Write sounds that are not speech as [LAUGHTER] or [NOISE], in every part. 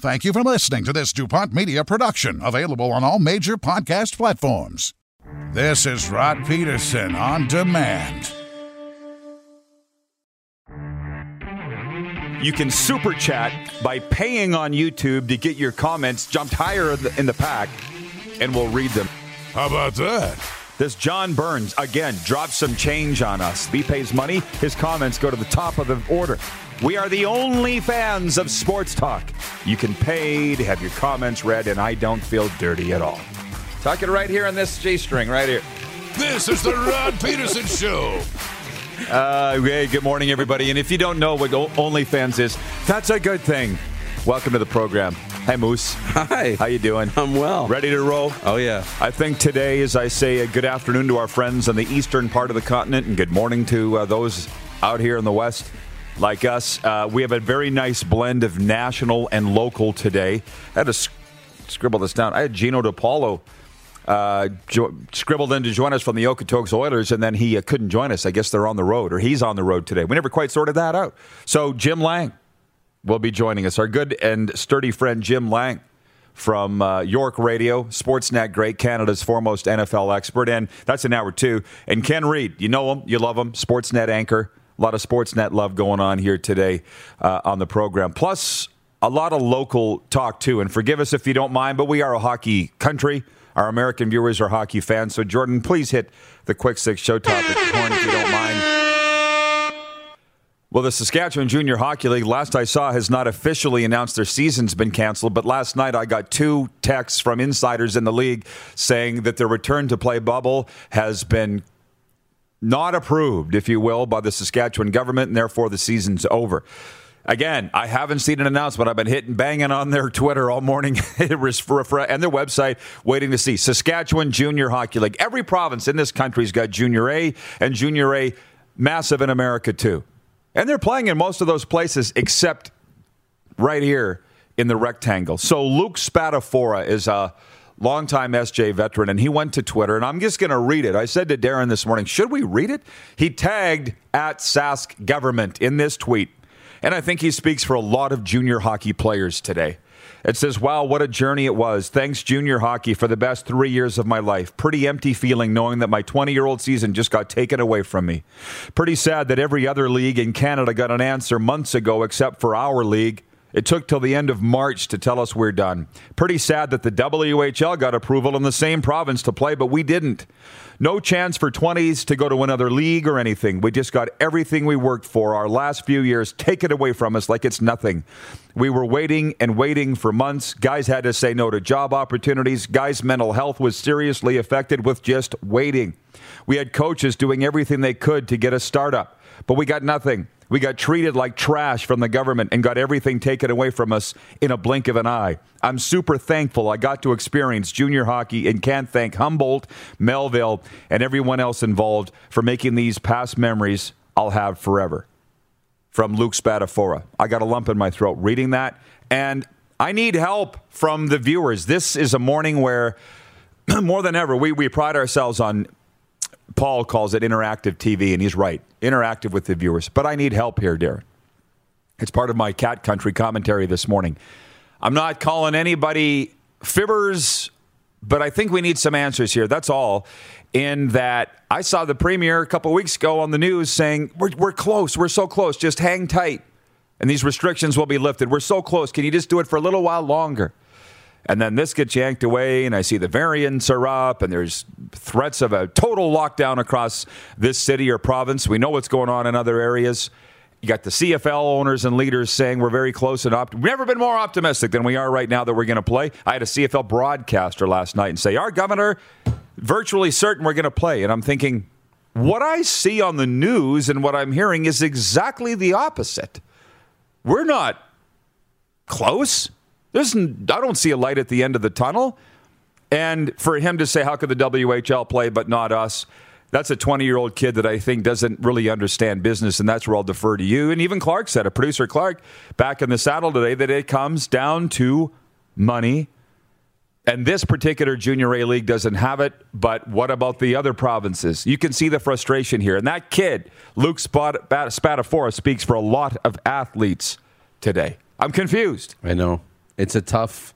Thank you for listening to this DuPont Media production, available on all major podcast platforms. This is Rod Peterson on demand. You can super chat by paying on YouTube to get your comments jumped higher in the, pack, and we'll read them. How about that? This John Burns, again, drops some change on us. He pays money, his comments go to the top of the order. We are the only fans of sports talk. You can pay to have your comments read, and I don't feel dirty at all. Talking right here on this G string, right here. This is the Rod Peterson Show. Uh, hey, good morning, everybody. And if you don't know what o- OnlyFans is, that's a good thing. Welcome to the program. Hi, Moose. Hi. How you doing? I'm well. Ready to roll? Oh yeah. I think today, as I say, a good afternoon to our friends on the eastern part of the continent, and good morning to uh, those out here in the west, like us. Uh, we have a very nice blend of national and local today. I had to sc- scribble this down. I had Gino DePaulo uh, jo- scribbled in to join us from the Okotoks Oilers, and then he uh, couldn't join us. I guess they're on the road, or he's on the road today. We never quite sorted that out. So Jim Lang will be joining us. Our good and sturdy friend Jim Lang from uh, York Radio, Sportsnet great, Canada's foremost NFL expert, and that's an hour two. And Ken Reid, you know him, you love him, Sportsnet anchor. A lot of Sportsnet love going on here today uh, on the program. Plus, a lot of local talk too. And forgive us if you don't mind, but we are a hockey country. Our American viewers are hockey fans. So, Jordan, please hit the quick six show topic if you don't mind. Well, the Saskatchewan Junior Hockey League, last I saw, has not officially announced their season's been canceled. But last night I got two texts from insiders in the league saying that their return to play bubble has been not approved, if you will, by the Saskatchewan government, and therefore the season's over. Again, I haven't seen an announcement. I've been hitting banging on their Twitter all morning [LAUGHS] and their website, waiting to see Saskatchewan Junior Hockey League. Every province in this country's got Junior A and Junior A, massive in America too, and they're playing in most of those places except right here in the rectangle. So Luke Spatafora is a longtime SJ veteran, and he went to Twitter, and I'm just going to read it. I said to Darren this morning, should we read it? He tagged at Sask government in this tweet, and I think he speaks for a lot of junior hockey players today. It says, Wow, what a journey it was. Thanks, junior hockey, for the best three years of my life. Pretty empty feeling knowing that my 20 year old season just got taken away from me. Pretty sad that every other league in Canada got an answer months ago except for our league. It took till the end of March to tell us we're done. Pretty sad that the WHL got approval in the same province to play, but we didn't. No chance for 20s to go to another league or anything. We just got everything we worked for our last few years taken away from us like it's nothing. We were waiting and waiting for months. Guys had to say no to job opportunities. Guys' mental health was seriously affected with just waiting. We had coaches doing everything they could to get a startup, but we got nothing. We got treated like trash from the government and got everything taken away from us in a blink of an eye. I'm super thankful I got to experience junior hockey and can't thank Humboldt, Melville, and everyone else involved for making these past memories I'll have forever. From Luke Spatafora. I got a lump in my throat reading that, and I need help from the viewers. This is a morning where, [CLEARS THROAT] more than ever, we, we pride ourselves on Paul calls it interactive TV, and he's right. Interactive with the viewers. But I need help here, Darren. It's part of my cat country commentary this morning. I'm not calling anybody fibbers, but I think we need some answers here. That's all. In that I saw the premier a couple weeks ago on the news saying, we're, we're close. We're so close. Just hang tight. And these restrictions will be lifted. We're so close. Can you just do it for a little while longer? And then this gets yanked away, and I see the variants are up, and there's threats of a total lockdown across this city or province. We know what's going on in other areas. You got the CFL owners and leaders saying we're very close and opt- we've never been more optimistic than we are right now that we're going to play. I had a CFL broadcaster last night and say, Our governor, virtually certain we're going to play. And I'm thinking, what I see on the news and what I'm hearing is exactly the opposite. We're not close. I don't see a light at the end of the tunnel. And for him to say, how could the WHL play but not us? That's a 20 year old kid that I think doesn't really understand business, and that's where I'll defer to you. And even Clark said, a producer Clark, back in the saddle today, that it comes down to money. And this particular junior A league doesn't have it, but what about the other provinces? You can see the frustration here. And that kid, Luke Spatafora, speaks for a lot of athletes today. I'm confused. I know. It's a tough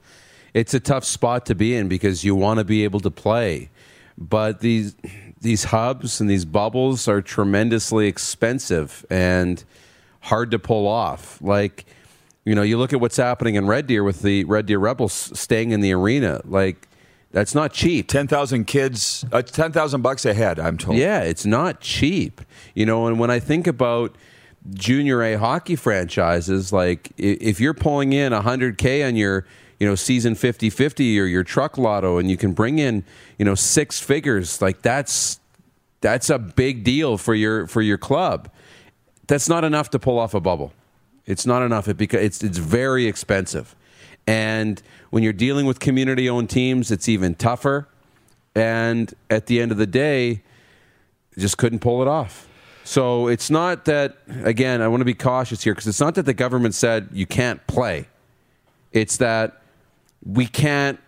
it's a tough spot to be in because you want to be able to play. But these these hubs and these bubbles are tremendously expensive and hard to pull off. Like, you know, you look at what's happening in Red Deer with the Red Deer Rebels staying in the arena. Like, that's not cheap. Ten thousand kids, uh, ten thousand bucks a head. I'm told. Yeah, it's not cheap. You know, and when I think about junior A hockey franchises, like if you're pulling in hundred k on your you know season 50-50 or your truck lotto and you can bring in you know six figures like that's that's a big deal for your for your club. That's not enough to pull off a bubble. It's not enough. It because it's it's very expensive. And when you're dealing with community owned teams it's even tougher. And at the end of the day just couldn't pull it off so it's not that again i want to be cautious here because it's not that the government said you can't play it's that we can't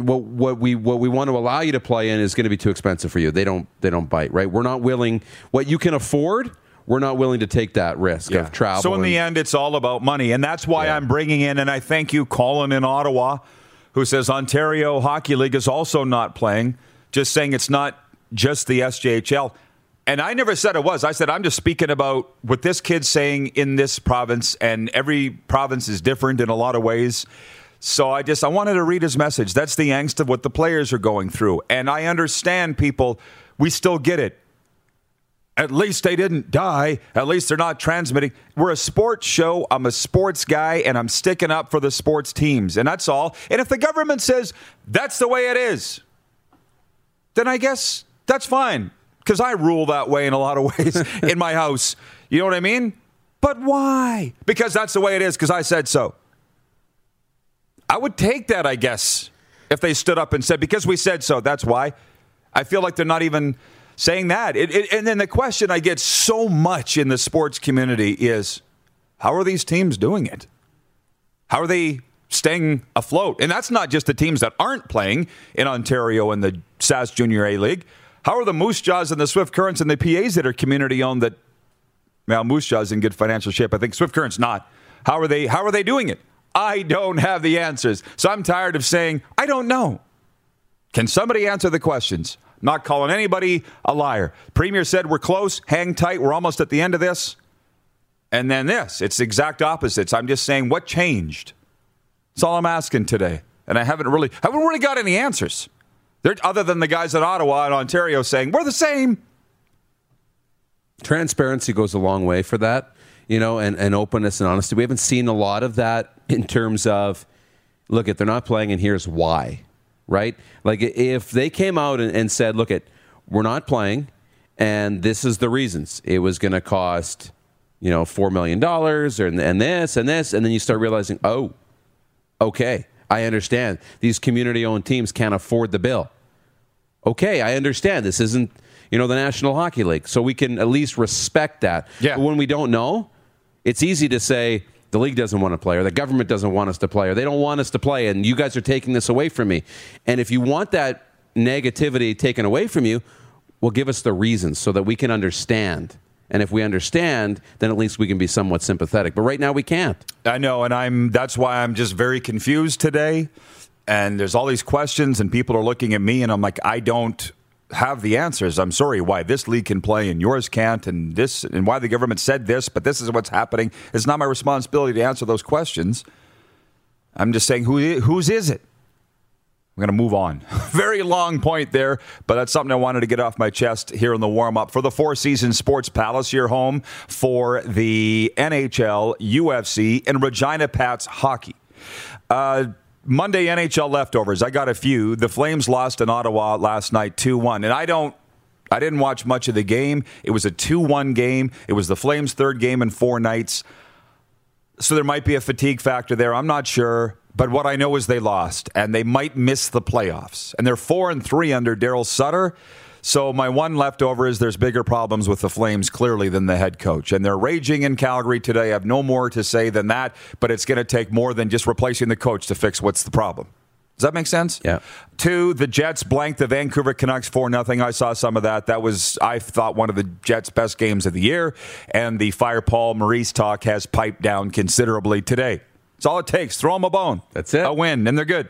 what what we what we want to allow you to play in is going to be too expensive for you. They don't they don't bite, right? We're not willing what you can afford. We're not willing to take that risk yeah. of travel. So in the end, it's all about money, and that's why yeah. I'm bringing in. And I thank you, Colin in Ottawa, who says Ontario Hockey League is also not playing. Just saying it's not just the SJHL. And I never said it was. I said I'm just speaking about what this kid's saying in this province, and every province is different in a lot of ways. So I just I wanted to read his message. That's the angst of what the players are going through. And I understand people, we still get it. At least they didn't die. At least they're not transmitting. We're a sports show. I'm a sports guy and I'm sticking up for the sports teams. And that's all. And if the government says that's the way it is, then I guess that's fine. Because I rule that way in a lot of [LAUGHS] ways in my house. You know what I mean? But why? Because that's the way it is, because I said so. I would take that, I guess, if they stood up and said, because we said so, that's why. I feel like they're not even saying that. It, it, and then the question I get so much in the sports community is how are these teams doing it? How are they staying afloat? And that's not just the teams that aren't playing in Ontario and the Sask Junior A League. How are the Moose Jaws and the Swift Currents and the PAs that are community owned that, well, Moose Jaws in good financial shape. I think Swift Currents not. How are they, how are they doing it? I don't have the answers. So I'm tired of saying, I don't know. Can somebody answer the questions? not calling anybody a liar. Premier said we're close, hang tight, we're almost at the end of this. And then this, it's the exact opposites. I'm just saying what changed. That's all I'm asking today. And I haven't really haven't really got any answers. They're, other than the guys in Ottawa and Ontario saying, we're the same. Transparency goes a long way for that you know, and, and openness and honesty. We haven't seen a lot of that in terms of, look, at they're not playing, and here's why, right? Like if they came out and, and said, look, at we're not playing, and this is the reasons. It was going to cost, you know, four million dollars, and and this and this, and then you start realizing, oh, okay, I understand. These community-owned teams can't afford the bill. Okay, I understand. This isn't you know the National Hockey League, so we can at least respect that. Yeah. But when we don't know, it's easy to say the league doesn't want to play or the government doesn't want us to play or they don't want us to play and you guys are taking this away from me. And if you want that negativity taken away from you, well, give us the reasons so that we can understand. And if we understand, then at least we can be somewhat sympathetic. But right now we can't. I know, and I'm that's why I'm just very confused today. And there's all these questions and people are looking at me and I'm like, I don't have the answers. I'm sorry why this league can play and yours can't, and this and why the government said this, but this is what's happening. It's not my responsibility to answer those questions. I'm just saying who whose is it? I'm going to move on. [LAUGHS] Very long point there, but that's something I wanted to get off my chest here in the warm up for the Four Seasons Sports Palace, your home for the NHL, UFC, and Regina Pats hockey. Uh, Monday NHL leftovers. I got a few. The Flames lost in Ottawa last night 2 1. And I don't. I didn't watch much of the game. It was a 2 1 game. It was the Flames' third game in four nights. So there might be a fatigue factor there. I'm not sure. But what I know is they lost, and they might miss the playoffs. And they're four and three under Daryl Sutter. So my one leftover is there's bigger problems with the Flames clearly than the head coach, and they're raging in Calgary today. I have no more to say than that, but it's going to take more than just replacing the coach to fix what's the problem. Does that make sense? Yeah. Two, the Jets blanked the Vancouver Canucks for nothing. I saw some of that. That was, I thought, one of the Jets' best games of the year. And the Fire Paul Maurice talk has piped down considerably today. It's all it takes. Throw them a bone. That's it. A win, and they're good.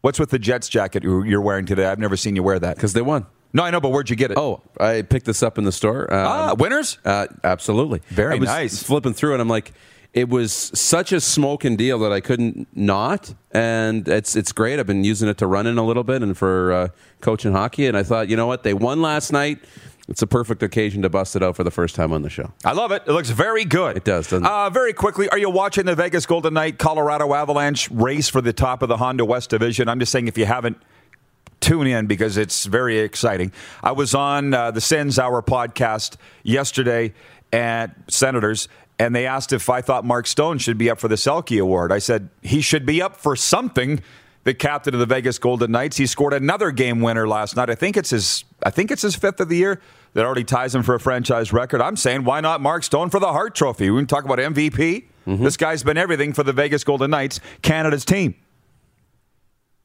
What's with the Jets jacket you're wearing today? I've never seen you wear that. because they won. No, I know, but where'd you get it? Oh, I picked this up in the store. Um, ah, winners? Uh, absolutely. Very I was nice. Flipping through, and I'm like, it was such a smoking deal that I couldn't not, and it's it's great. I've been using it to run in a little bit and for uh, coaching hockey, and I thought, you know what, they won last night. It's a perfect occasion to bust it out for the first time on the show. I love it. It looks very good. It does, doesn't it? Uh, very quickly, are you watching the Vegas Golden Knight Colorado Avalanche race for the top of the Honda West Division? I'm just saying, if you haven't, tune in because it's very exciting. I was on uh, the Sens Hour podcast yesterday at Senators, and they asked if I thought Mark Stone should be up for the Selke Award. I said he should be up for something. The captain of the Vegas Golden Knights, he scored another game winner last night. I think it's his. I think it's his fifth of the year. That already ties him for a franchise record. I'm saying, why not Mark Stone for the Hart Trophy? We can talk about MVP. Mm-hmm. This guy's been everything for the Vegas Golden Knights, Canada's team.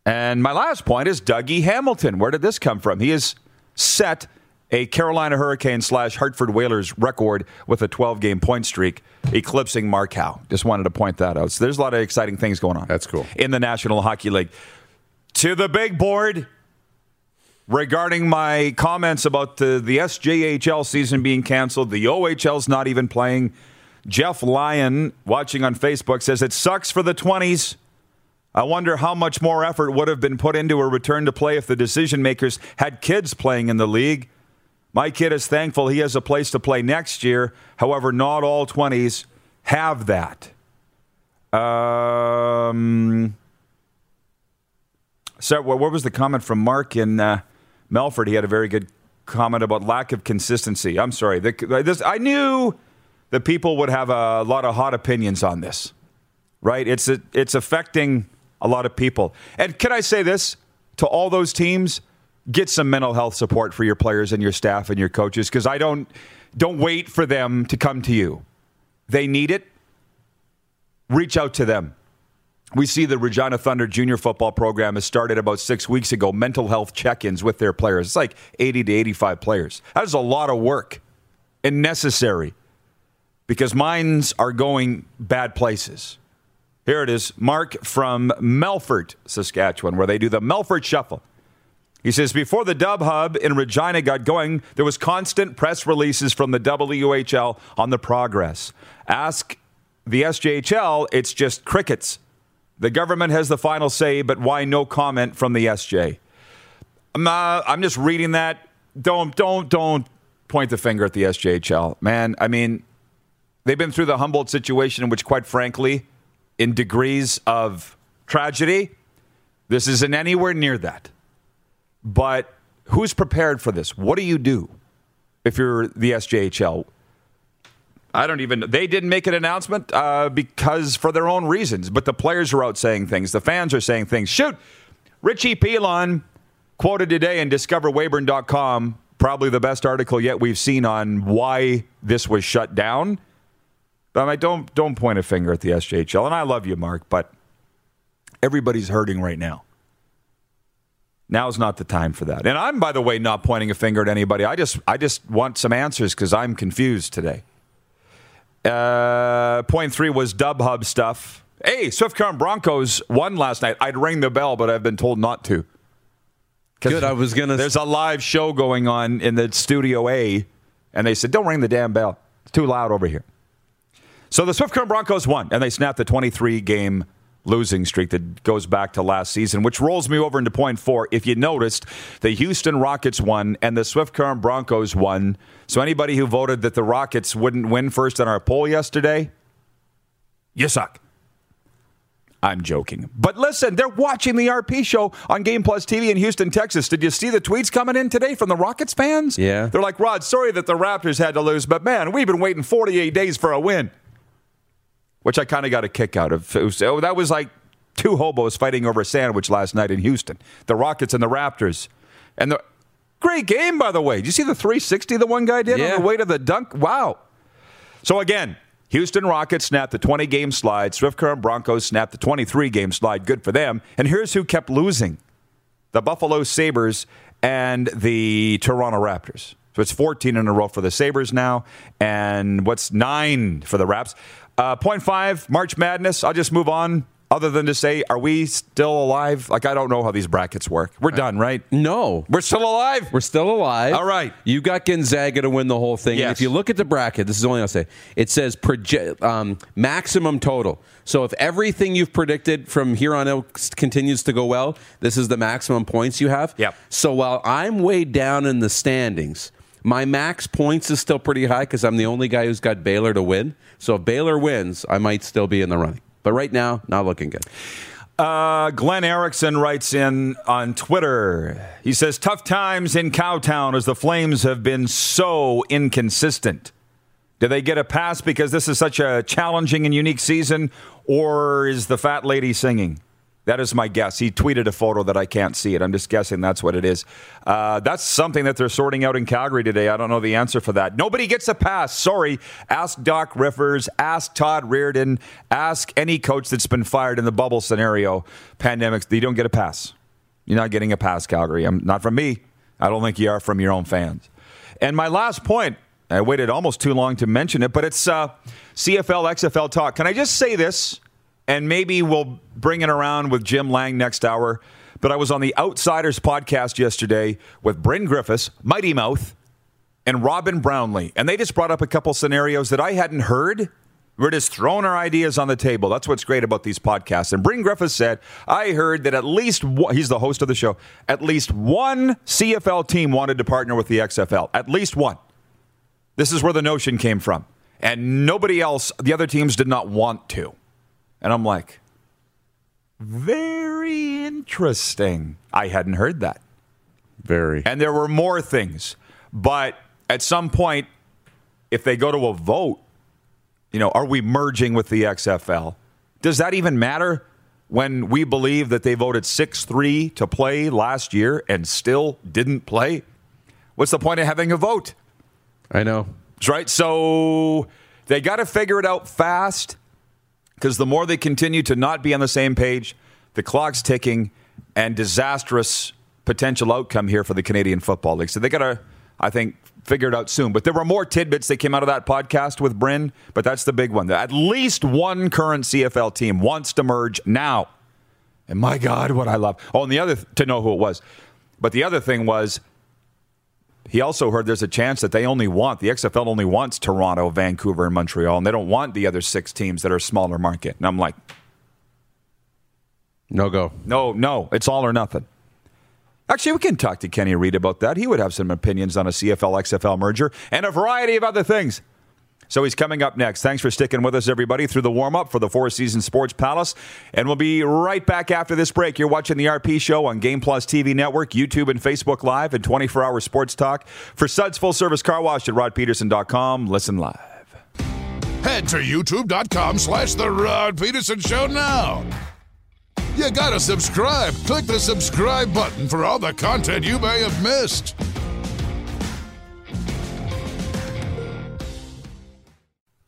And my last point is Dougie Hamilton. Where did this come from? He is set a Carolina Hurricane slash Hartford Whalers record with a 12 game point streak, eclipsing Mark Howe. Just wanted to point that out. So there's a lot of exciting things going on. That's cool. In the National Hockey League. To the big board regarding my comments about the, the SJHL season being canceled, the OHL's not even playing. Jeff Lyon, watching on Facebook, says it sucks for the 20s. I wonder how much more effort would have been put into a return to play if the decision makers had kids playing in the league. My kid is thankful he has a place to play next year. However, not all 20s have that. Um, so, what was the comment from Mark in uh, Melfort? He had a very good comment about lack of consistency. I'm sorry. The, this, I knew that people would have a lot of hot opinions on this, right? It's, a, it's affecting a lot of people. And can I say this to all those teams? Get some mental health support for your players and your staff and your coaches because I don't don't wait for them to come to you. They need it. Reach out to them. We see the Regina Thunder junior football program has started about six weeks ago. Mental health check-ins with their players. It's like 80 to 85 players. That is a lot of work and necessary because minds are going bad places. Here it is, Mark from Melfort, Saskatchewan, where they do the Melfort Shuffle. He says, before the Dub Hub in Regina got going, there was constant press releases from the WHL on the progress. Ask the SJHL, it's just crickets. The government has the final say, but why no comment from the SJ? I'm, uh, I'm just reading that. Don't, don't, don't point the finger at the SJHL. Man, I mean, they've been through the Humboldt situation, which, quite frankly, in degrees of tragedy, this isn't anywhere near that. But who's prepared for this? What do you do if you're the SJHL? I don't even. They didn't make an announcement uh, because for their own reasons. But the players are out saying things. The fans are saying things. Shoot, Richie Pilon quoted today in DiscoverWeyburn.com, probably the best article yet we've seen on why this was shut down. I don't don't point a finger at the SJHL. And I love you, Mark, but everybody's hurting right now. Now's not the time for that. And I'm, by the way, not pointing a finger at anybody. I just I just want some answers because I'm confused today. Uh, point three was Dub Hub stuff. Hey, Swift Current Broncos won last night. I'd ring the bell, but I've been told not to. Good, I was gonna- There's a live show going on in the Studio A, and they said, "Don't ring the damn bell. It's too loud over here." So the Swift Current Broncos won, and they snapped the 23 game losing streak that goes back to last season, which rolls me over into point four. If you noticed, the Houston Rockets won and the Swift Current Broncos won. So anybody who voted that the Rockets wouldn't win first on our poll yesterday, you suck. I'm joking. But listen, they're watching the RP show on Game Plus TV in Houston, Texas. Did you see the tweets coming in today from the Rockets fans? Yeah. They're like, Rod, sorry that the Raptors had to lose, but man, we've been waiting 48 days for a win which I kind of got a kick out of. Was, oh, that was like two hobos fighting over a sandwich last night in Houston. The Rockets and the Raptors. And the great game, by the way. Did you see the 360 the one guy did Yeah. on the way to the dunk? Wow. So again, Houston Rockets snapped the 20 game slide. Swift Current Broncos snapped the 23 game slide. Good for them. And here's who kept losing the Buffalo Sabres and the Toronto Raptors. So it's 14 in a row for the Sabres now, and what's nine for the Raps? Uh, point five, March Madness. I'll just move on. Other than to say, are we still alive? Like I don't know how these brackets work. We're done, right? No. We're still alive. We're still alive. All right. You got Gonzaga to win the whole thing. And if you look at the bracket, this is only I'll say. It says proje- um, maximum total. So if everything you've predicted from here on out continues to go well, this is the maximum points you have. Yep. So while I'm way down in the standings, my max points is still pretty high because I'm the only guy who's got Baylor to win. So if Baylor wins, I might still be in the running. But right now, not looking good. Uh, Glenn Erickson writes in on Twitter. He says, Tough times in Cowtown as the Flames have been so inconsistent. Do they get a pass because this is such a challenging and unique season, or is the fat lady singing? That is my guess. He tweeted a photo that I can't see it. I'm just guessing that's what it is. Uh, that's something that they're sorting out in Calgary today. I don't know the answer for that. Nobody gets a pass. Sorry. Ask Doc Rivers. Ask Todd Reirden. Ask any coach that's been fired in the bubble scenario, pandemics. You don't get a pass. You're not getting a pass, Calgary. I'm not from me. I don't think you are from your own fans. And my last point, I waited almost too long to mention it, but it's uh, CFL, XFL talk. Can I just say this? And maybe we'll bring it around with Jim Lang next hour. But I was on the Outsiders podcast yesterday with Bryn Griffiths, Mighty Mouth, and Robin Brownlee. And they just brought up a couple scenarios that I hadn't heard. We're just throwing our ideas on the table. That's what's great about these podcasts. And Bryn Griffiths said, I heard that at least one, he's the host of the show, at least one CFL team wanted to partner with the XFL. At least one. This is where the notion came from. And nobody else, the other teams did not want to. And I'm like, very interesting. I hadn't heard that. Very. And there were more things. But at some point, if they go to a vote, you know, are we merging with the XFL? Does that even matter when we believe that they voted 6 3 to play last year and still didn't play? What's the point of having a vote? I know. Right? So they got to figure it out fast because the more they continue to not be on the same page, the clock's ticking and disastrous potential outcome here for the Canadian Football League. So they got to, I think, figure it out soon. But there were more tidbits that came out of that podcast with Bryn, but that's the big one. At least one current CFL team wants to merge now. And my God, what I love. Oh, and the other, to know who it was. But the other thing was, he also heard there's a chance that they only want, the XFL only wants Toronto, Vancouver, and Montreal, and they don't want the other six teams that are smaller market. And I'm like, No go. no, no, it's all or nothing. Actually, we can talk to Kenny Reid about that. He would have some opinions on a CFL XFL merger and a variety of other things. So he's coming up next. Thanks for sticking with us, everybody, through the warm up for the Four Seasons Sports Palace. And we'll be right back after this break. You're watching the RP Show on Game Plus TV Network, YouTube, and Facebook Live, and 24 hour sports talk. For Suds Full Service Car Wash at rodpeterson.com. Listen live. Head to youtube.com slash The Rod Peterson Show now. You gotta subscribe. Click the subscribe button for all the content you may have missed.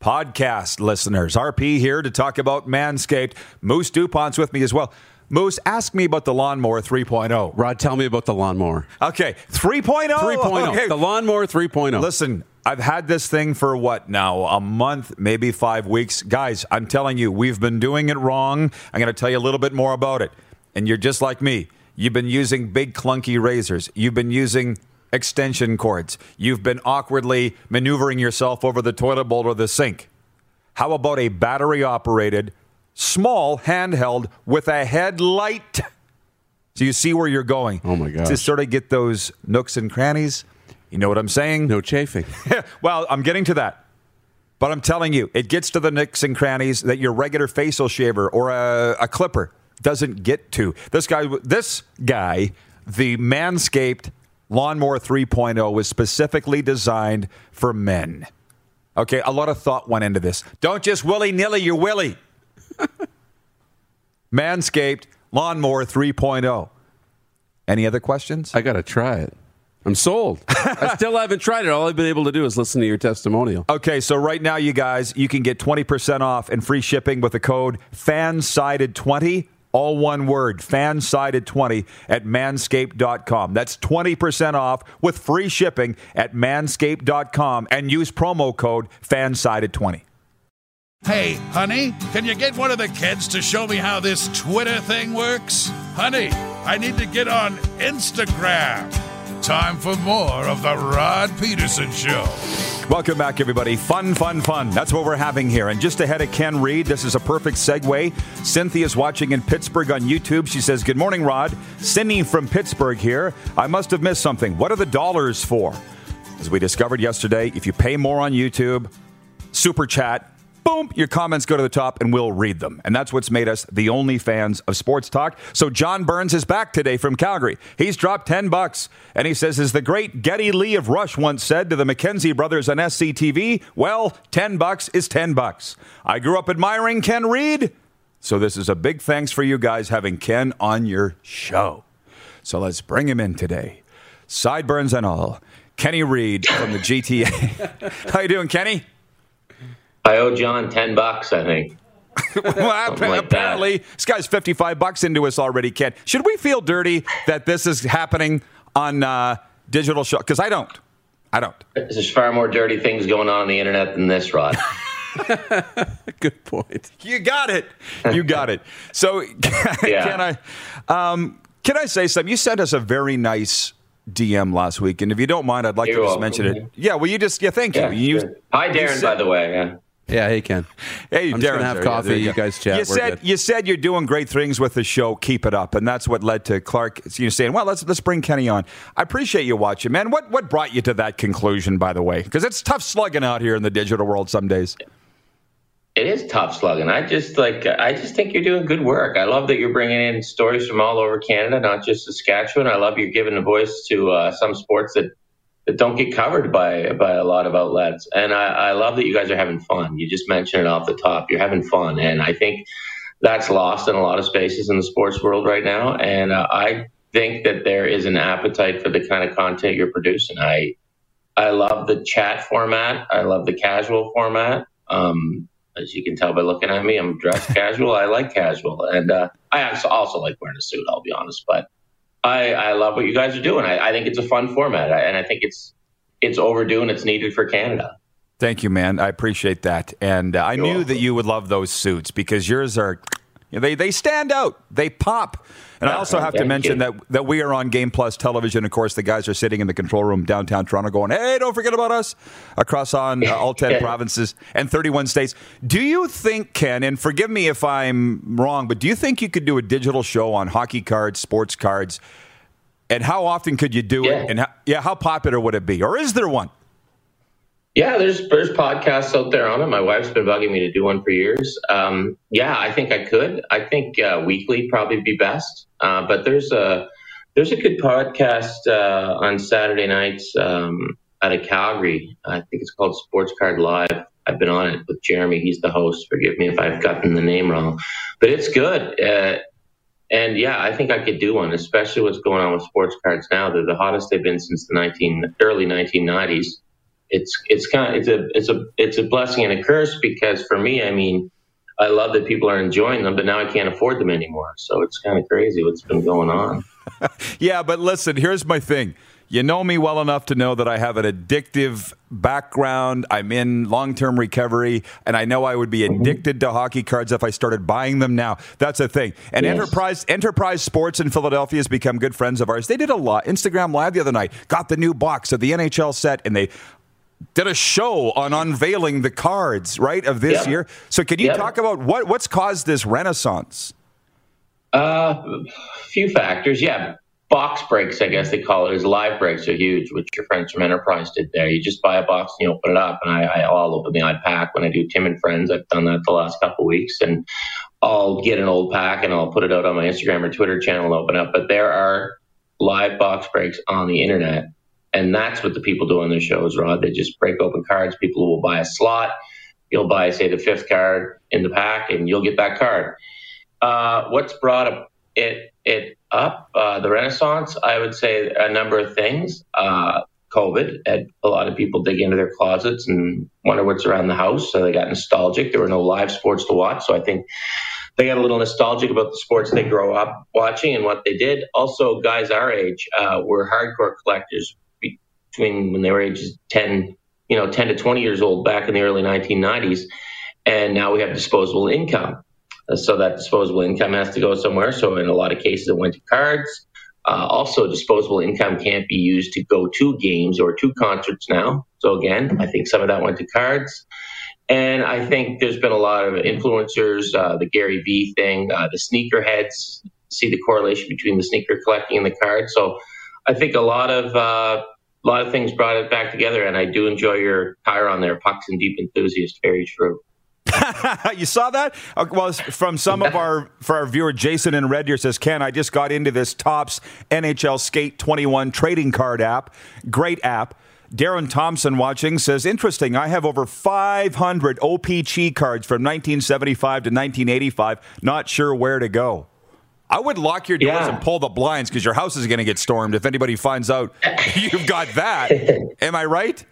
Podcast listeners. RP here to talk about Manscaped. Moose DuPont's with me as well. Moose, ask me about the lawnmower 3.0. Rod, tell me about the lawnmower. Okay, 3.0. 3.0. Okay. The lawnmower 3.0. Listen, I've had this thing for what now? A month, maybe five weeks. Guys, I'm telling you, we've been doing it wrong. I'm going to tell you a little bit more about it. And you're just like me. You've been using big, clunky razors. You've been using extension cords. You've been awkwardly maneuvering yourself over the toilet bowl or the sink. How about a battery operated, small handheld with a headlight? So you see where you're going. Oh, my god! To sort of get those nooks and crannies. You know what I'm saying? no chafing. [LAUGHS] well, I'm getting to that. But I'm telling you, it gets to the nicks and crannies that your regular facial shaver or a, a clipper doesn't get to. This guy, this guy, the Manscaped Lawnmower 3.0 was specifically designed for men. Okay, a lot of thought went into this. Don't just willy nilly your willy. [LAUGHS] Manscaped Lawnmower 3.0. Any other questions? I got to try it. I'm sold. I [LAUGHS] still haven't tried it. All I've been able to do is listen to your testimonial. Okay, so right now, you guys, you can get 20% off and free shipping with the code FANSIDED20, all one word, FANSIDED20 at manscaped.com. That's 20% off with free shipping at manscaped.com and use promo code FANSIDED20. Hey, honey, can you get one of the kids to show me how this Twitter thing works? Honey, I need to get on Instagram. Time for more of the Rod Peterson Show. Welcome back, everybody. Fun, fun, fun. That's what we're having here. And just ahead of Ken Reid, this is a perfect segue. Cynthia's watching in Pittsburgh on YouTube. She says, Good morning, Rod. Cindy from Pittsburgh here. I must have missed something. What are the dollars for? As we discovered yesterday, if you pay more on YouTube, super chat, boom, your comments go to the top and we'll read them. And that's what's made us the only fans of sports talk. So John Burns is back today from Calgary. He's dropped 10 bucks and he says, as the great Geddy Lee of Rush once said to the McKenzie brothers on SCTV, well, 10 bucks is 10 bucks. I grew up admiring Ken Reid. So this is a big thanks for you guys having Ken on your show. So let's bring him in today. Sideburns and all. Kenny Reid from the GTA. [LAUGHS] How you doing, Kenny? I owe John ten bucks, I think. [LAUGHS] well, like apparently, that. this guy's 55 bucks into us already, Ken. Should we feel dirty that this is happening on uh, digital show? Because I don't. I don't. There's far more dirty things going on on the internet than this, Rod. [LAUGHS] Good point. You got it. You got it. [LAUGHS] So, Yeah. can I? Um, can I say something? You sent us a very nice DM last week, and if you don't mind, I'd like You're to just welcome. mention it. Yeah. Well, you just yeah. Thank you. Yeah, you sure. Hi, you Darren, by the way. Yeah. Yeah, hey, Ken. Hey, I'm just gonna have there. Coffee. there you go. guys chat. You said you said you're doing great things with the show. Keep it up, and that's what led to Clark. You saying, "Well, let's let's bring Kenny on." I appreciate you watching, man. What what brought you to that conclusion, by the way? Because it's tough slugging out here in the digital world some days. It is tough slugging. I just like. I just think you're doing good work. I love that you're bringing in stories from all over Canada, not just Saskatchewan. I love you're giving a voice to uh, some sports that that don't get covered by by a lot of outlets. And I, I love that you guys are having fun. You just mentioned it off the top. You're having fun, and I think that's lost in a lot of spaces in the sports world right now. And uh, I think that there is an appetite for the kind of content you're producing. I I love the chat format. I love the casual format. Um, as you can tell by looking at me, I'm dressed [LAUGHS] casual. I like casual, and uh, I also also like wearing a suit. I'll be honest, but I, I love what you guys are doing. I, I think it's a fun format, I, and I think it's it's overdue and it's needed for Canada. Thank you, man. I appreciate that, and uh, I You're knew welcome. that you would love those suits because yours are they they stand out. They pop. And I also have to mention that that we are on Game Plus television. Of course, the guys are sitting in the control room downtown Toronto, going, "Hey, don't forget about us!" Across on uh, all ten [LAUGHS] provinces and thirty-one states. Do you think, Ken? And forgive me if I'm wrong, but do you think you could do a digital show on hockey cards, sports cards? And how often could you do Yeah. it? And how, yeah, how popular would it be? Or is there one? Yeah, there's there's podcasts out there on it. My wife's been bugging me to do one for years. Um, yeah, I think I could. I think uh, weekly probably be best. Uh, but there's a there's a good podcast uh, on Saturday nights um, out of Calgary. I think it's called Sports Card Live. I've been on it with Jeremy. He's the host. Forgive me if I've gotten the name wrong, but it's good. Uh, and yeah, I think I could do one, especially what's going on with sports cards now. They're the hottest they've been since the 19 early 1990s it's it's kind of it's a it's a it's a blessing and a curse because for me, I mean, I love that people are enjoying them, but now I can't afford them anymore. So it's kind of crazy what's been going on. [LAUGHS] Yeah, but listen, here's my thing. You know me well enough to know that I have an addictive background. I'm in long term recovery, and I know I would be mm-hmm. addicted to hockey cards if I started buying them now. That's a thing. And Yes. Enterprise Enterprise Sports in Philadelphia has become good friends of ours. They did a lot. Instagram Live the other night got the new box of the NHL set, and they did a show on unveiling the cards, right, of this Yep. year. So, can you Yep. talk about what what's caused this renaissance? Uh, few factors, yeah. Box breaks, I guess they call it, is live breaks are huge, which your friends from Enterprise did there. You just buy a box and you open it up, and I, I, I'll open the iPack when I do Tim and Friends. I've done that the last couple of weeks, and I'll get an old pack and I'll put it out on my Instagram or Twitter channel and open up. But there are live box breaks on the internet, and that's what the people do on their shows, Rod. They just break open cards. People will buy a slot. You'll buy, say, the fifth card in the pack, and you'll get that card. Uh, what's brought it it up uh, the Renaissance? I would say a number of things. Uh, COVID had a lot of people dig into their closets and wonder what's around the house. So they got nostalgic. There were no live sports to watch. So I think they got a little nostalgic about the sports they grow up watching and what they did. Also, guys our age uh, were hardcore collectors between when they were ages 10, you know, 10 to 20 years old back in the early 1990s. And now we have disposable income. Uh, so that disposable income has to go somewhere. So in a lot of cases, it went to cards. Uh, also, disposable income can't be used to go to games or to concerts now. So again, I think some of that went to cards. And I think there's been a lot of influencers, uh, the Gary Vee thing, uh, the sneakerheads, see the correlation between the sneaker collecting and the cards. So I think a lot of uh, a lot of things brought it back together. And I do enjoy your tire on there, pucks and deep enthusiast. Very true. [LAUGHS] you saw that? Uh, well, from some of our for our viewer Jason in Red Deer says, "Ken, I just got into this Topps NHL Skate 21 trading card app. Great app." Darren Thompson watching says, "Interesting. I have over 500 OPC cards from 1975 to 1985. Not sure where to go." I would lock your doors yeah. and pull the blinds because your house is going to get stormed if anybody finds out [LAUGHS] you've got that. [LAUGHS] Am I right?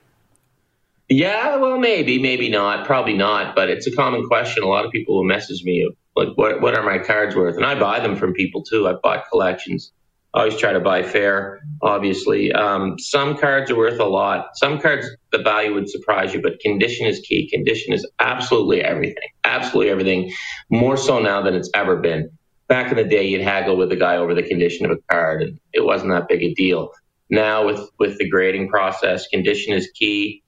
Yeah, well, maybe, maybe not, probably not. But it's a common question. A lot of people will message me like, "What what are my cards worth?" And I buy them from people too. I bought collections. I always try to buy fair, obviously. Um, some cards are worth a lot. Some cards, the value would surprise you, but condition is key. Condition is absolutely everything. Absolutely everything. More so now than it's ever been. Back in the day, you'd haggle with the guy over the condition of a card, and it wasn't that big a deal. Now, with with the grading process, condition is key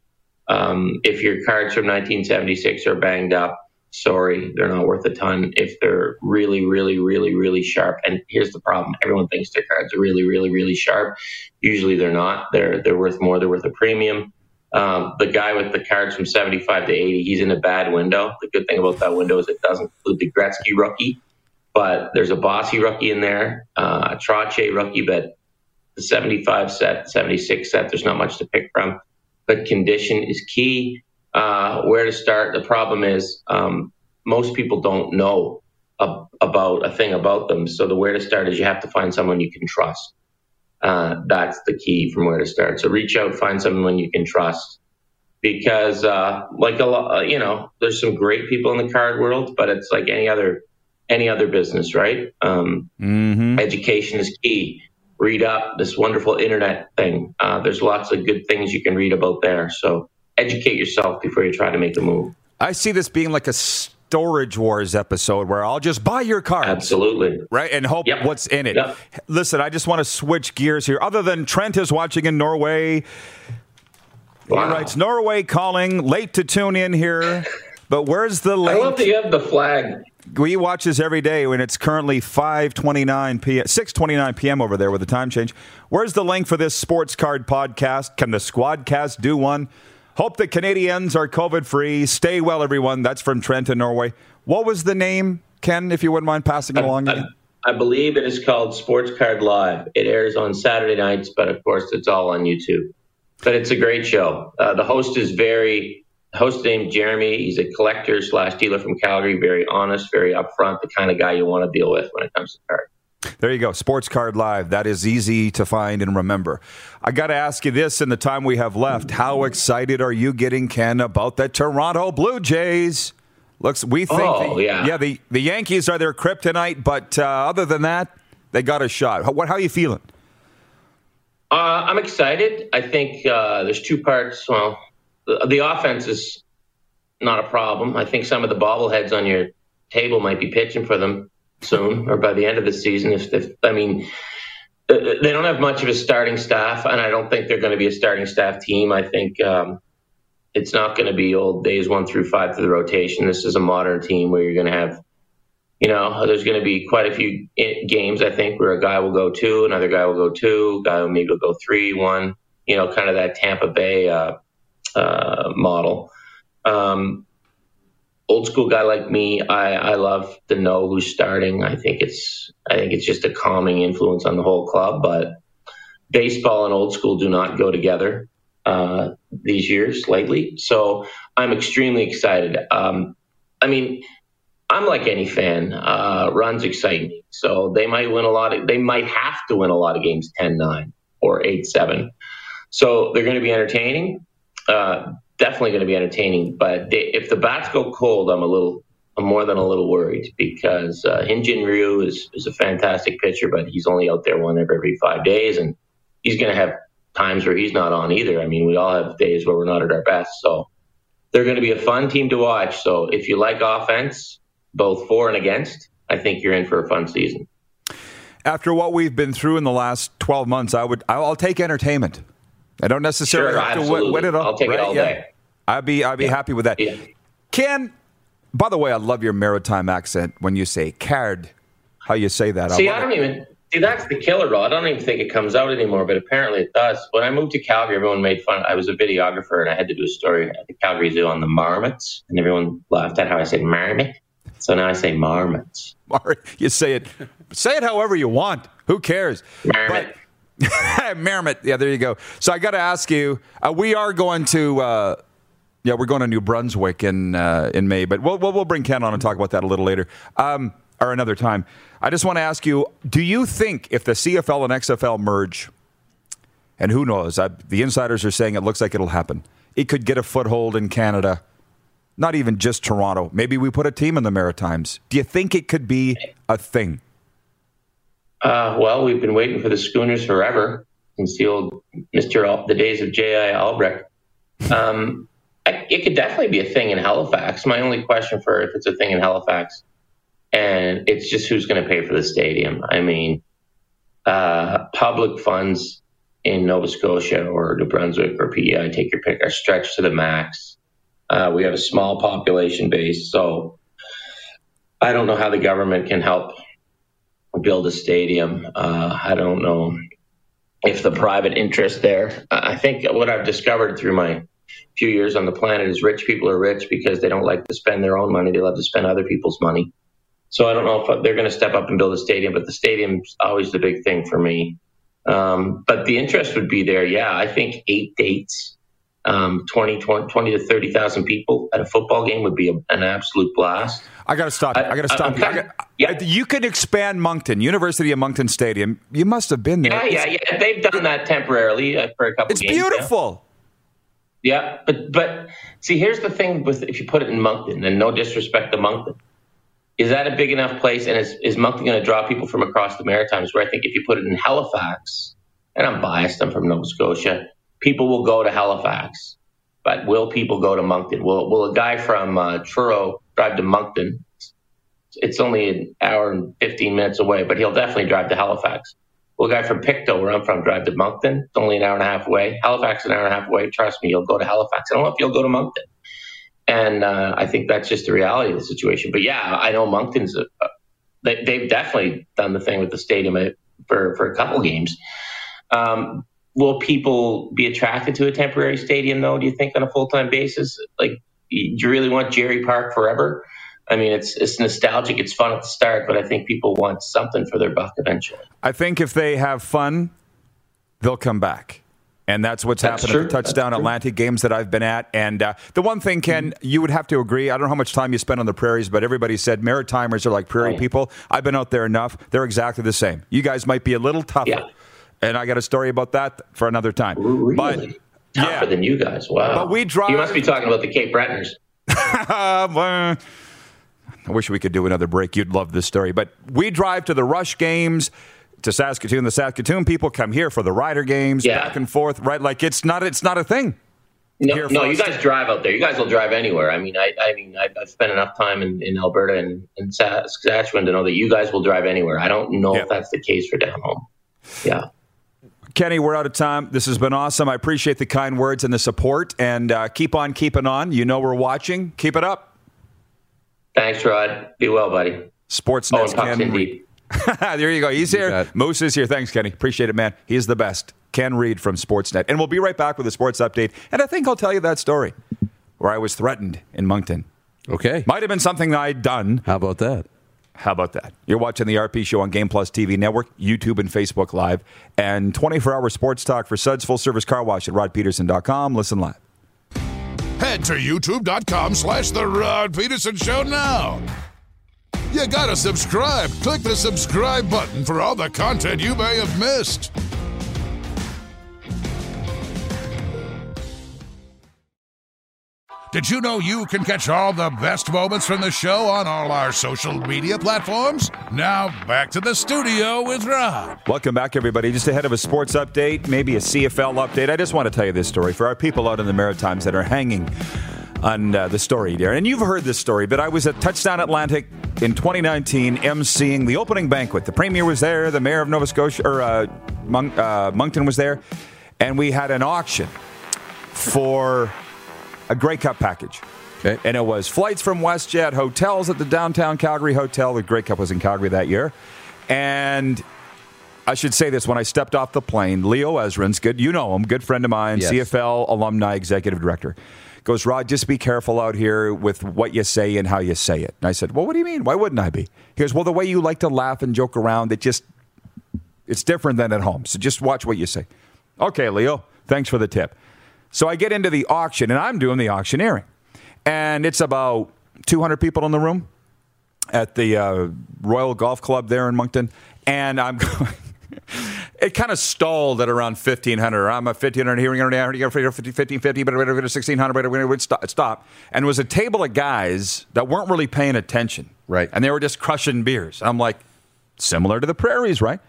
um, if your cards from 1976 are banged up, sorry, they're not worth a ton. If they're really, really, really, really sharp, and here's the problem: everyone thinks their cards are really, really, really sharp. Usually, they're not. They're they're worth more. They're worth a premium. Um, the guy with the cards from 75 to 80, he's in a bad window. The good thing about that window is it doesn't include the Gretzky rookie, but there's a Bossy rookie in there, uh, a Trottier rookie, but the 75 set, 76 set, there's not much to pick from but condition is key. Uh, where to start? The problem is um, most people don't know a, about a thing about them. So the where to start is you have to find someone you can trust. Uh, that's the key from where to start. So reach out, find someone you can trust. Because, uh, like a lot, you know, there's some great people in the card world, but it's like any other any other business, right? Um, mm-hmm. Education is key read up this wonderful internet thing. Uh, there's lots of good things you can read about there. So educate yourself before you try to make a move. I see this being like a Storage Wars episode where I'll just buy your car. Absolutely. Right? And hope yep. what's in it. Yep. Listen, I just want to switch gears here. Other than Trent is watching in Norway. Wow. He writes, Norway calling, late to tune in here. But where's the link? I love that you have the flag we watch this every day when it's currently 5:29 p.m. 6:29 p.m. over there with the time change. Where's the link for this sports card podcast? Can the Squadcast do one? Hope the Canadians are COVID free. Stay well, everyone. That's from Trenton, Norway. What was the name, Ken? If you wouldn't mind passing it along. I, I believe it is called Sports Card Live. It airs on Saturday nights, but of course, it's all on YouTube. But it's a great show. Uh, the host is very host named Jeremy. He's a collector slash dealer from Calgary. Very honest, very upfront, the kind of guy you want to deal with when it comes to cards. There you go. Sports Card Live. That is easy to find and remember. I got to ask you this in the time we have left. How excited are you getting, Ken, about the Toronto Blue Jays? Looks, we think, oh, the, yeah. yeah, the, the Yankees are their kryptonite, but uh, other than that, they got a shot. How, what, how are you feeling? Uh, I'm excited. I think uh, there's two parts. Well, the, offense is not a problem. I think some of the bobbleheads on your table might be pitching for them soon or by the end of the season. If, if I mean, uh, they don't have much of a starting staff, and I don't think they're going to be a starting staff team. I think um, it's not going to be old days one through five through the rotation. This is a modern team where you're going to have, you know, there's going to be quite a few games. I think where a guy will go two, another guy will go two, guy will maybe go three, one. You know, kind of that Tampa Bay uh, uh, model. Um, old school guy like me, I, I love to know who's starting. I think it's I think it's just a calming influence on the whole club. But baseball and old school do not go together uh, these years lately. So I'm extremely excited. Um, I mean, I'm like any fan. Uh, runs excite me, so they might win a lot. Of, they might have to win a lot of games 10-9 or 8-7. So they're going to be entertaining. Uh, definitely going to be entertaining. But they, if the bats go cold, I'm a little, I'm more than a little worried because uh, Hyun-Jin Ryu is is a fantastic pitcher, but he's only out there one every, every five days, and he's going to have times where he's not on either. I mean, we all have days where we're not at our best. So they're going to be a fun team to watch. So if you like offense, both for and against, I think you're in for a fun season. After what we've been through in the last 12 months, I would I'll take entertainment. I don't necessarily Sure, have to absolutely. win, win it all. I'll take it right? all Yeah. day. I'd be I'd be happy with that. Yeah. Ken, by the way, I love your maritime accent when you say card. How you say that? See, love I don't it. even see that's the killer. I don't even think it comes out anymore, but apparently it does. When I moved to Calgary, everyone made fun. I was a videographer and I had to do a story at the Calgary Zoo on the marmots, and everyone laughed at how I said marmot. So now I say marmots. [LAUGHS] Mar- You say it. Say it however you want. Who cares? Marmot. But- [LAUGHS] Marmot. Yeah, there you go. So I got to ask you. Uh, we are going to. Uh, yeah, we're going to New Brunswick in uh, in May, but we'll, we'll we'll bring Ken on and talk about that a little later, um, or another time. I just want to ask you: Do you think if the CFL and XFL merge, and who knows, I, the insiders are saying it looks like it'll happen, it could get a foothold in Canada, not even just Toronto. Maybe we put a team in the Maritimes. Do you think it could be a thing? Uh, well, we've been waiting for the schooners forever since the old Mister Al- the days of J.I. Albrecht. Um, I, it could definitely be a thing in Halifax. My only question for if it's a thing in Halifax, and it's just who's going to pay for the stadium. I mean, uh, public funds in Nova Scotia or New Brunswick or PEI, take your pick, are stretched to the max. Uh, we have a small population base, so I don't know how the government can help build a stadium. Uh, I don't know if the private interest there. I think what I've discovered through my few years on the planet is rich people are rich because they don't like to spend their own money. They love to spend other people's money. So I don't know if they're going to step up and build a stadium, but the stadium's always the big thing for me. Um, but the interest would be there. Yeah, I think eight dates, um, 20, 20, 20 to 30,000 people at a football game would be a, an absolute blast. I got to stop. I, I- got to stop. I'm you. I kind- got- yeah. You could expand Moncton, University of Moncton Stadium. You must have been there. Yeah, yeah, yeah. They've done that temporarily uh, for a couple It's games. yeah. beautiful. Yeah, but but see, here's the thing with if you put it in Moncton, and no disrespect to Moncton, is that a big enough place? And is, is Moncton going to draw people from across the Maritimes? Where I think if you put it in Halifax, and I'm biased, I'm from Nova Scotia, people will go to Halifax, but will people go to Moncton? Will will a guy from uh, Truro drive to Moncton? It's only an hour and 15 minutes away, but he'll definitely drive to Halifax. Will a guy from Pictou, where I'm from, drive to Moncton? It's only an hour and a half away. Halifax, an hour and a half away. Trust me, you'll go to Halifax. I don't know if you'll go to Moncton. And uh, I think that's just the reality of the situation. But yeah, I know Moncton's, a, they, they've definitely done the thing with the stadium uh, for, for a couple games. Um, will people be attracted to a temporary stadium, though, do you think, on a full time basis? Like, do you really want Jarry Park forever? I mean, it's it's nostalgic, it's fun at the start, but I think people want something for their buck eventually. I think if they have fun, they'll come back. And that's what's That's happened at the touchdown Atlantic games that I've been at. And uh, the one thing, Ken, you would have to agree. I don't know how much time you spend on the prairies, but everybody said Maritimers are like prairie Oh, yeah. people. I've been out there enough. They're exactly the same. You guys might be a little tougher. Yeah. And I got a story about that for another time. Really? But Tougher yeah. than you guys. Wow. But we drive- You must be talking about the Cape Bretoners. [LAUGHS] I wish we could do another break. You'd love this story. But we drive to the Rush games to Saskatoon. The Saskatoon people come here for the Rider games, Yeah. back and forth. Right? Like it's not. It's not a thing. No, no, you guys drive out there. You guys will drive anywhere. I mean, I, I mean, I've, I've spent enough time in, in Alberta and, and Saskatchewan to know that you guys will drive anywhere. I don't know Yeah. if that's the case for down home. Yeah. Kenny, we're out of time. This has been awesome. I appreciate the kind words and the support. And uh, keep on keeping on. You know we're watching. Keep it up. Thanks, Rod. Be well, buddy. Oh, Sportsnet. and Pucks Ken Reid. deep. [LAUGHS] there you go. He's here. bet. Moose is here. Thanks, Kenny. Appreciate it, man. He's the best. Ken Reid from Sportsnet. And we'll be right back with a sports update. And I think I'll tell you that story where I was threatened in Moncton. Okay. Might have been something I'd done. How about that? How about that? You're watching the RP Show on Game Plus TV Network, YouTube, and Facebook Live, and 24 hour sports talk for Suds Full Service Car Wash at rodpeterson.com. Listen live. Head to youtube.com slash The Rod Peterson Show now. You gotta subscribe. Click the subscribe button for all the content you may have missed. Did you know you can catch all the best moments from the show on all our social media platforms? Now, back to the studio with Rod. Welcome back, everybody. Just ahead of a sports update, maybe a CFL update. I just want to tell you this story for our people out in the Maritimes that are hanging on uh, the story there. And you've heard this story, but I was at Touchdown Atlantic in 2019 emceeing the opening banquet. The premier was there, the mayor of Nova Scotia, or uh, uh, Moncton was there, and we had an auction for a Grey Cup package. Okay. And it was flights from WestJet, hotels at the downtown Calgary hotel. The Grey Cup was in Calgary that year. And I should say this when I stepped off the plane, Leo Ezerins, good, you know him, good friend of mine, Yes. CFL alumni executive director, goes, Rod, just be careful out here with what you say and how you say it. And I said, Well, what do you mean? Why wouldn't I be? He goes, Well, the way you like to laugh and joke around, it just, it's different than at home. So just watch what you say. Okay, Leo, thanks for the tip. So I get into the auction, and I'm doing the auctioneering. And it's about 200 people in the room at the uh, Royal Golf Club there in Moncton. And I'm [LAUGHS] going, it kind of stalled at around 1500. I'm a 1500 here, 1550, but 1600, but it would stop, stop. And it was a table of guys that weren't really paying attention. Right. And they were just crushing beers. I'm like, similar to the prairies, right?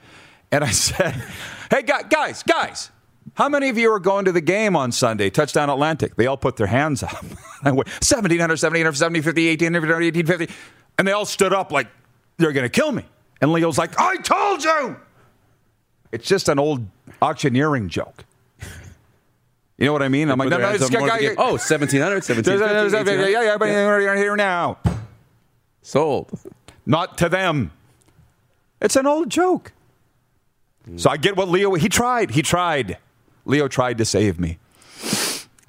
And I [LAUGHS] said, hey, guys, guys, how many of you are going to the game on Sunday, Touchdown Atlantic? They all put their hands up. [LAUGHS] I 1700, 1700, 70, 50, 1800, 1850. And they all stood up like they're going to kill me. And Leo's like, I told you. It's just an old auctioneering joke. [LAUGHS] You know what I mean? I'm like, no, no, hands this up more guy, oh, 1700, 1750, [LAUGHS] yeah, yeah, but you're here now. Sold. Not to them. It's an old joke. So I get what Leo, he tried. He tried. Leo tried to save me.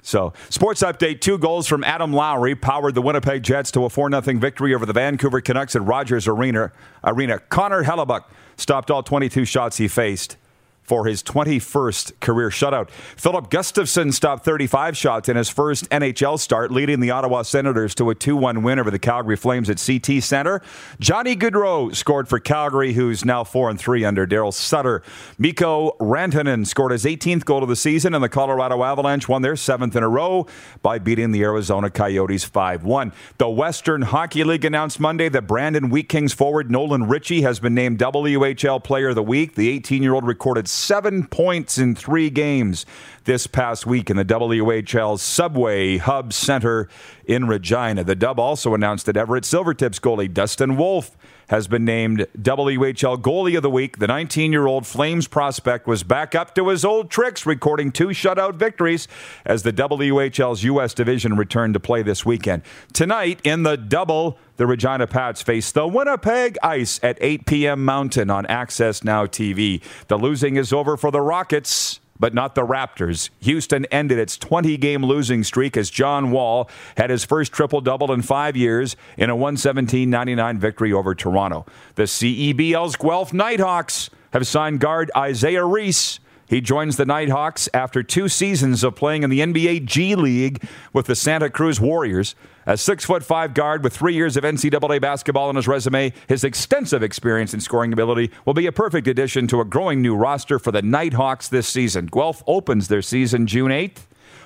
So, sports update two goals from Adam Lowry powered the Winnipeg Jets to a 4 0 victory over the Vancouver Canucks at Rogers Arena. Arena. Connor Hellebuyck stopped all 22 shots he faced for his 21st career shutout. Filip Gustavsson stopped 35 shots in his first NHL start, leading the Ottawa Senators to a 2 1 win over the Calgary Flames at CT Center. Johnny Gaudreau scored for Calgary, who's now 4 and 3 under Darryl Sutter. Mikko Rantanen scored his 18th goal of the season, and the Colorado Avalanche won their seventh in a row by beating the Arizona Coyotes 5 1. The Western Hockey League announced Monday that Brandon Wheat Kings forward Nolan Ritchie has been named WHL Player of the Week. The 18 year old recorded seven points in three games this past week in the WHL's Subway Hub Center in Regina. The Dub also announced that Everett Silvertips goalie Dustin Wolf has been named WHL Goalie of the Week. The 19 year old Flames prospect was back up to his old tricks, recording two shutout victories as the WHL's U.S. division returned to play this weekend. Tonight, in the double, the Regina Pats face the Winnipeg Ice at 8 p.m. Mountain on Access Now TV. The losing is over for the Rockets but not the Raptors. Houston ended its 20 game losing streak as John Wall had his first triple double in five years in a 117 99 victory over Toronto. The CEBL's Guelph Nighthawks have signed guard Isaiah Reese. He joins the Nighthawks after two seasons of playing in the NBA G League with the Santa Cruz Warriors. A six foot five guard with three years of NCAA basketball on his resume, his extensive experience and scoring ability will be a perfect addition to a growing new roster for the Nighthawks this season. Guelph opens their season June 8th.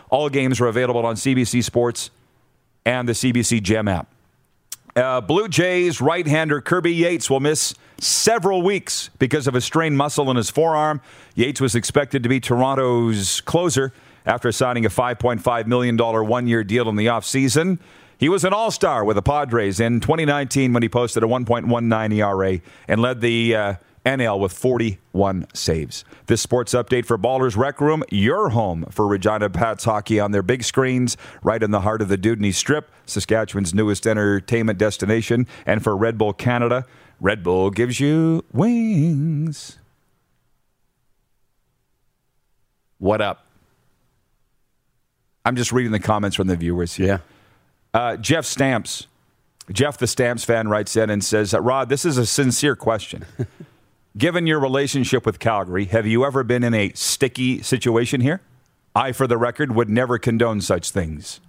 All games are available on CBC Sports and the CBC Gem app. Uh, Blue Jays right hander Kirby Yates will miss several weeks because of a strained muscle in his forearm. Yates was expected to be Toronto's closer after signing a $5.5 million one year deal in the offseason. He was an all star with the Padres in 2019 when he posted a 1.19 ERA and led the uh, NL with 41 saves. This sports update for Ballers Rec Room, your home for Regina Pats hockey on their big screens right in the heart of the Dewdney Strip, Saskatchewan's newest entertainment destination. And for Red Bull Canada, Red Bull gives you wings. What up? I'm just reading the comments from the viewers here. Yeah. Uh, Jeff Stamps, Jeff the Stamps fan, writes in and says, Rod, this is a sincere question. Given your relationship with Calgary, have you ever been in a sticky situation here? I, for the record, would never condone such things.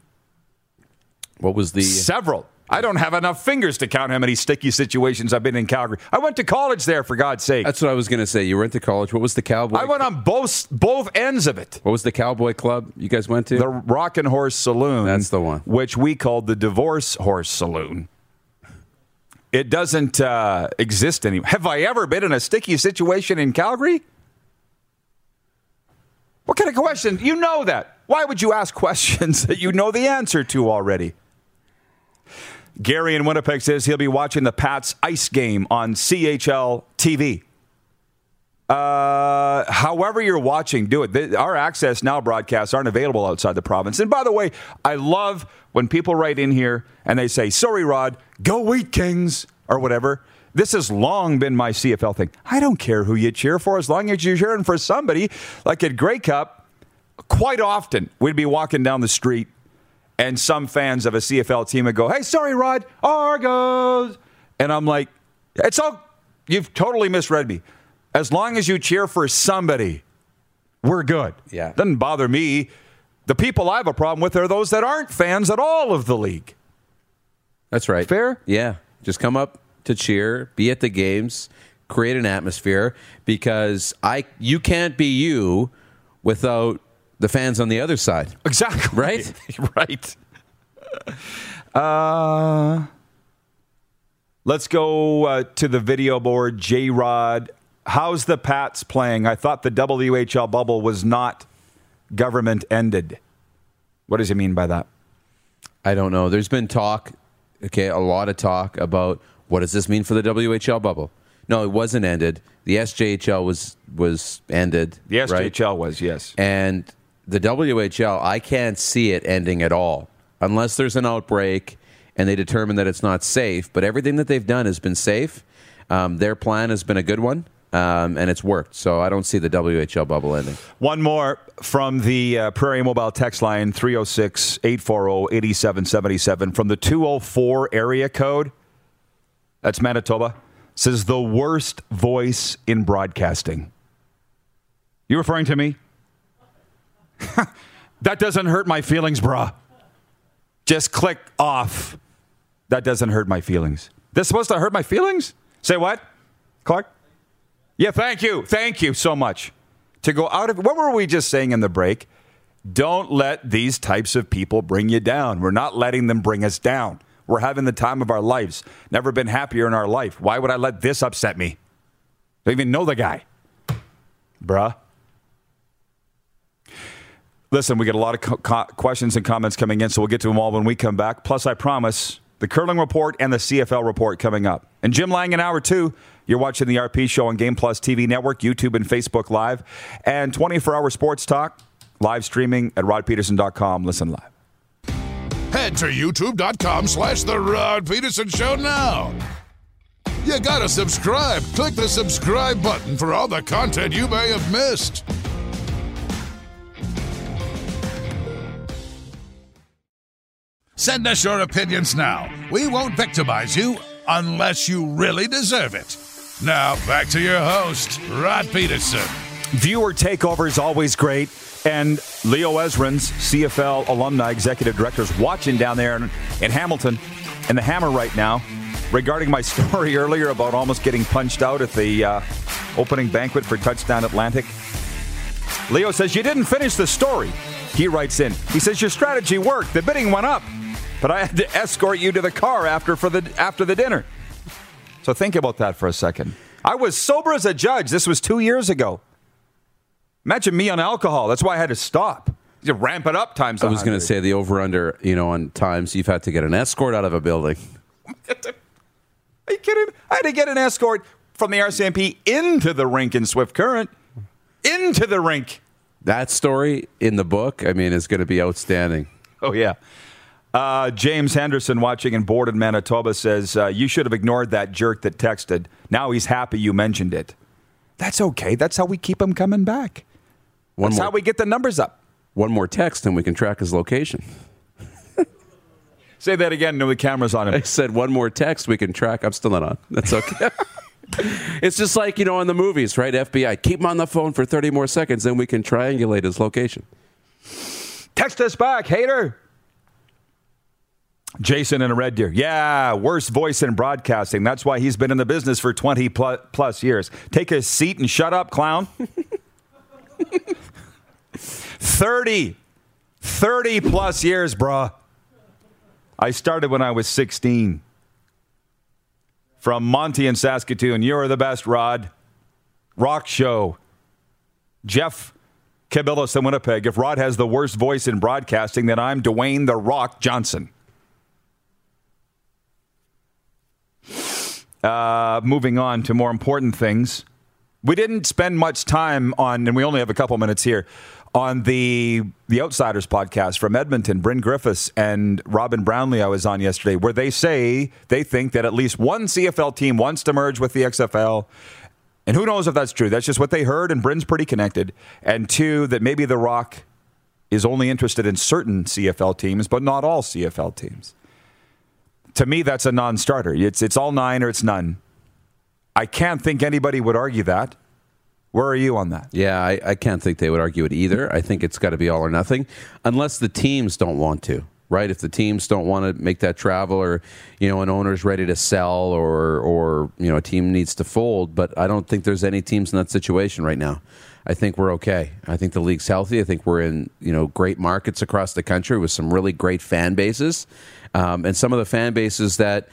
What was the Several. I don't have enough fingers to count how many sticky situations I've been in Calgary. I went to college there, for God's sake. That's what I was going to say. You went to college. What was the cowboy? I went on both both ends of it. What was the cowboy club you guys went to? The Rockin' Horse Saloon. That's the one. Which we called the Divorce Horse Saloon. It doesn't uh, exist anymore. Have I ever been in a sticky situation in Calgary? What kind of question? You know that. Why would you ask questions [LAUGHS] that you know the answer to already? Gary in Winnipeg says he'll be watching the Pats ice game on CHL TV. Uh, however you're watching, do it. Our Access Now broadcasts aren't available outside the province. And by the way, I love when people write in here and they say, "Sorry, Rod, go Wheat Kings" or whatever. This has long been my CFL thing. I don't care who you cheer for, as long as you're cheering for somebody. Like at Grey Cup, quite often we'd be walking down the street and some fans of a CFL team would go, "Hey, sorry, Rod, Argos," and I'm like, "It's all you've totally misread me. As long as you cheer for somebody, we're good. Yeah. doesn't bother me. The people I have a problem with are those that aren't fans at all of the league. That's right. Fair? Yeah. Just come up to cheer, be at the games, create an atmosphere because I you can't be you without the fans on the other side. Exactly. Right? [LAUGHS] right. Uh, let's go uh, to the video board. J Rod, how's the Pats playing? I thought the WHL bubble was not government ended. What does he mean by that? I don't know. There's been talk, okay, a lot of talk about what does this mean for the WHL bubble? No, it wasn't ended. The SJHL was was ended. The right? SJHL was, yes. And the WHL, I can't see it ending at all unless there's an outbreak and they determine that it's not safe. But everything that they've done has been safe. Um, their plan has been a good one, um, and it's worked. So I don't see the WHL bubble ending. One more from the uh, Prairie Mobile text line 306 840 8777 from the 204 area code. That's Manitoba. Says the worst voice in broadcasting. You referring to me? [LAUGHS] that doesn't hurt my feelings, brah. Just click off. That doesn't hurt my feelings. This supposed to hurt my feelings? Say what? Clark? Yeah, thank you. Thank you so much. To go out of what were we just saying in the break? Don't let these types of people bring you down. We're not letting them bring us down. We're having the time of our lives. Never been happier in our life. Why would I let this upset me? Don't even know the guy. Bruh. Listen, we get a lot of co- co- questions and comments coming in, so we'll get to them all when we come back. Plus, I promise the curling report and the CFL report coming up. And Jim Lang in hour two. You're watching the RP show on Game Plus TV Network, YouTube, and Facebook Live, and 24 hour sports talk live streaming at rodpeterson.com. Listen live. Head to youtube.com slash The Rod Peterson Show now. You gotta subscribe. Click the subscribe button for all the content you may have missed. Send us your opinions now. We won't victimize you unless you really deserve it. Now, back to your host, Rod Peterson. Viewer takeover is always great. And Leo Ezerins, CFL alumni executive director, is watching down there in, in Hamilton in the Hammer right now regarding my [LAUGHS] story earlier about almost getting punched out at the uh, opening banquet for Touchdown Atlantic. Leo says, You didn't finish the story. He writes in, He says, Your strategy worked. The bidding went up, but I had to escort you to the car after, for the, after the dinner. So think about that for a second. I was sober as a judge. This was two years ago. Imagine me on alcohol. That's why I had to stop. You ramp it up times. I was going to say the over under, you know, on times you've had to get an escort out of a building. Are you kidding? I had to get an escort from the RCMP into the rink in Swift Current. Into the rink. That story in the book, I mean, is going to be outstanding. Oh, yeah. Uh, James Henderson, watching in Board in Manitoba, says, uh, You should have ignored that jerk that texted. Now he's happy you mentioned it. That's okay. That's how we keep him coming back. One That's more, how we get the numbers up. one more text and we can track his location. Say that again. No, the camera's on him. I said one more text we can track. I'm still not on. That's okay. [LAUGHS] it's just like, you know, in the movies, right? FBI, keep him on the phone for 30 more seconds, then we can triangulate his location. Text us back, hater. Jason in a red deer. Yeah, worst voice in broadcasting. That's why he's been in the business for 20 plus, years. Take a seat and shut up, clown. [LAUGHS] 30. 30 plus years, bruh. I started when I was 16. From Monty in Saskatoon. You're the best, Rod. Rock show. Jeff Cabillas in Winnipeg. If Rod has the worst voice in broadcasting, then I'm Dwayne The Rock Johnson. Uh, moving on to more important things. We didn't spend much time on, and we only have a couple minutes here, on the the Outsiders podcast from Edmonton, Bryn Griffiths and Robin Brownlee I was on yesterday, where they say they think that at least one CFL team wants to merge with the XFL. And who knows if that's true? That's just what they heard, and Bryn's pretty connected. And two, that maybe The Rock is only interested in certain CFL teams, but not all CFL teams. To me, that's a non starter. It's, it's all nine or it's none. I can't think anybody would argue that. Where are you on that? Yeah, I, I can't think they would argue it either. I think it's got to be all or nothing, unless the teams don't want to. Right? If the teams don't want to make that travel, or you know, an owner's ready to sell, or or you know, a team needs to fold. But I don't think there's any teams in that situation right now. I think we're okay. I think the league's healthy. I think we're in you know great markets across the country with some really great fan bases, um, and some of the fan bases that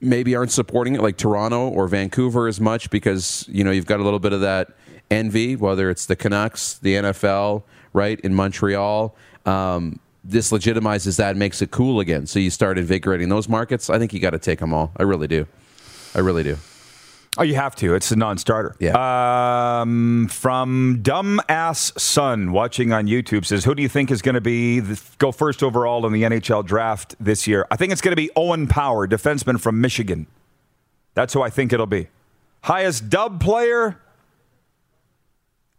maybe aren't supporting it, like Toronto or Vancouver, as much because you know you've got a little bit of that envy, whether it's the Canucks, the NFL, right in Montreal. Um, this legitimizes that, makes it cool again. So you start invigorating those markets. I think you got to take them all. I really do. I really do. Oh, you have to. It's a non-starter. Yeah. Um, from dumbass son watching on YouTube says, "Who do you think is going to be the, go first overall in the NHL draft this year?" I think it's going to be Owen Power, defenseman from Michigan. That's who I think it'll be. Highest dub player,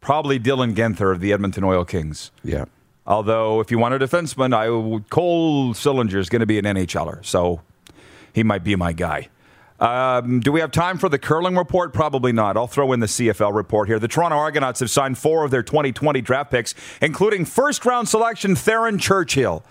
probably Dylan Guenther of the Edmonton Oil Kings. Yeah. Although, if you want a defenseman, I Cole Sillinger is going to be an NHLer, so he might be my guy. Um, do we have time for the curling report? Probably not. I'll throw in the CFL report here. The Toronto Argonauts have signed four of their 2020 draft picks, including first round selection Theron Churchill.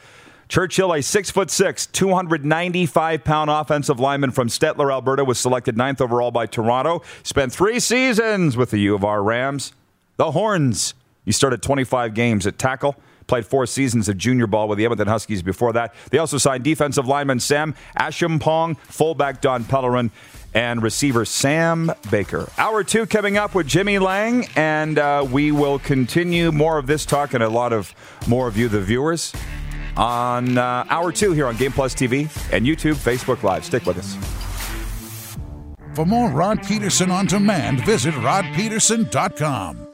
Churchill, a six foot six, 295 pound offensive lineman from Stettler, Alberta, was selected ninth overall by Toronto. Spent three seasons with the U of R Rams. The Horns. He started 25 games at tackle. Played four seasons of junior ball with the Edmonton Huskies before that. They also signed defensive lineman Sam Ashampong, fullback Don Pellerin, and receiver Sam Baker. Hour two coming up with Jimmy Lang, and uh, we will continue more of this talk and a lot of more of you, the viewers, on uh, hour two here on Game Plus TV and YouTube, Facebook Live. Stick with us. For more Rod Peterson on demand, visit rodpeterson.com.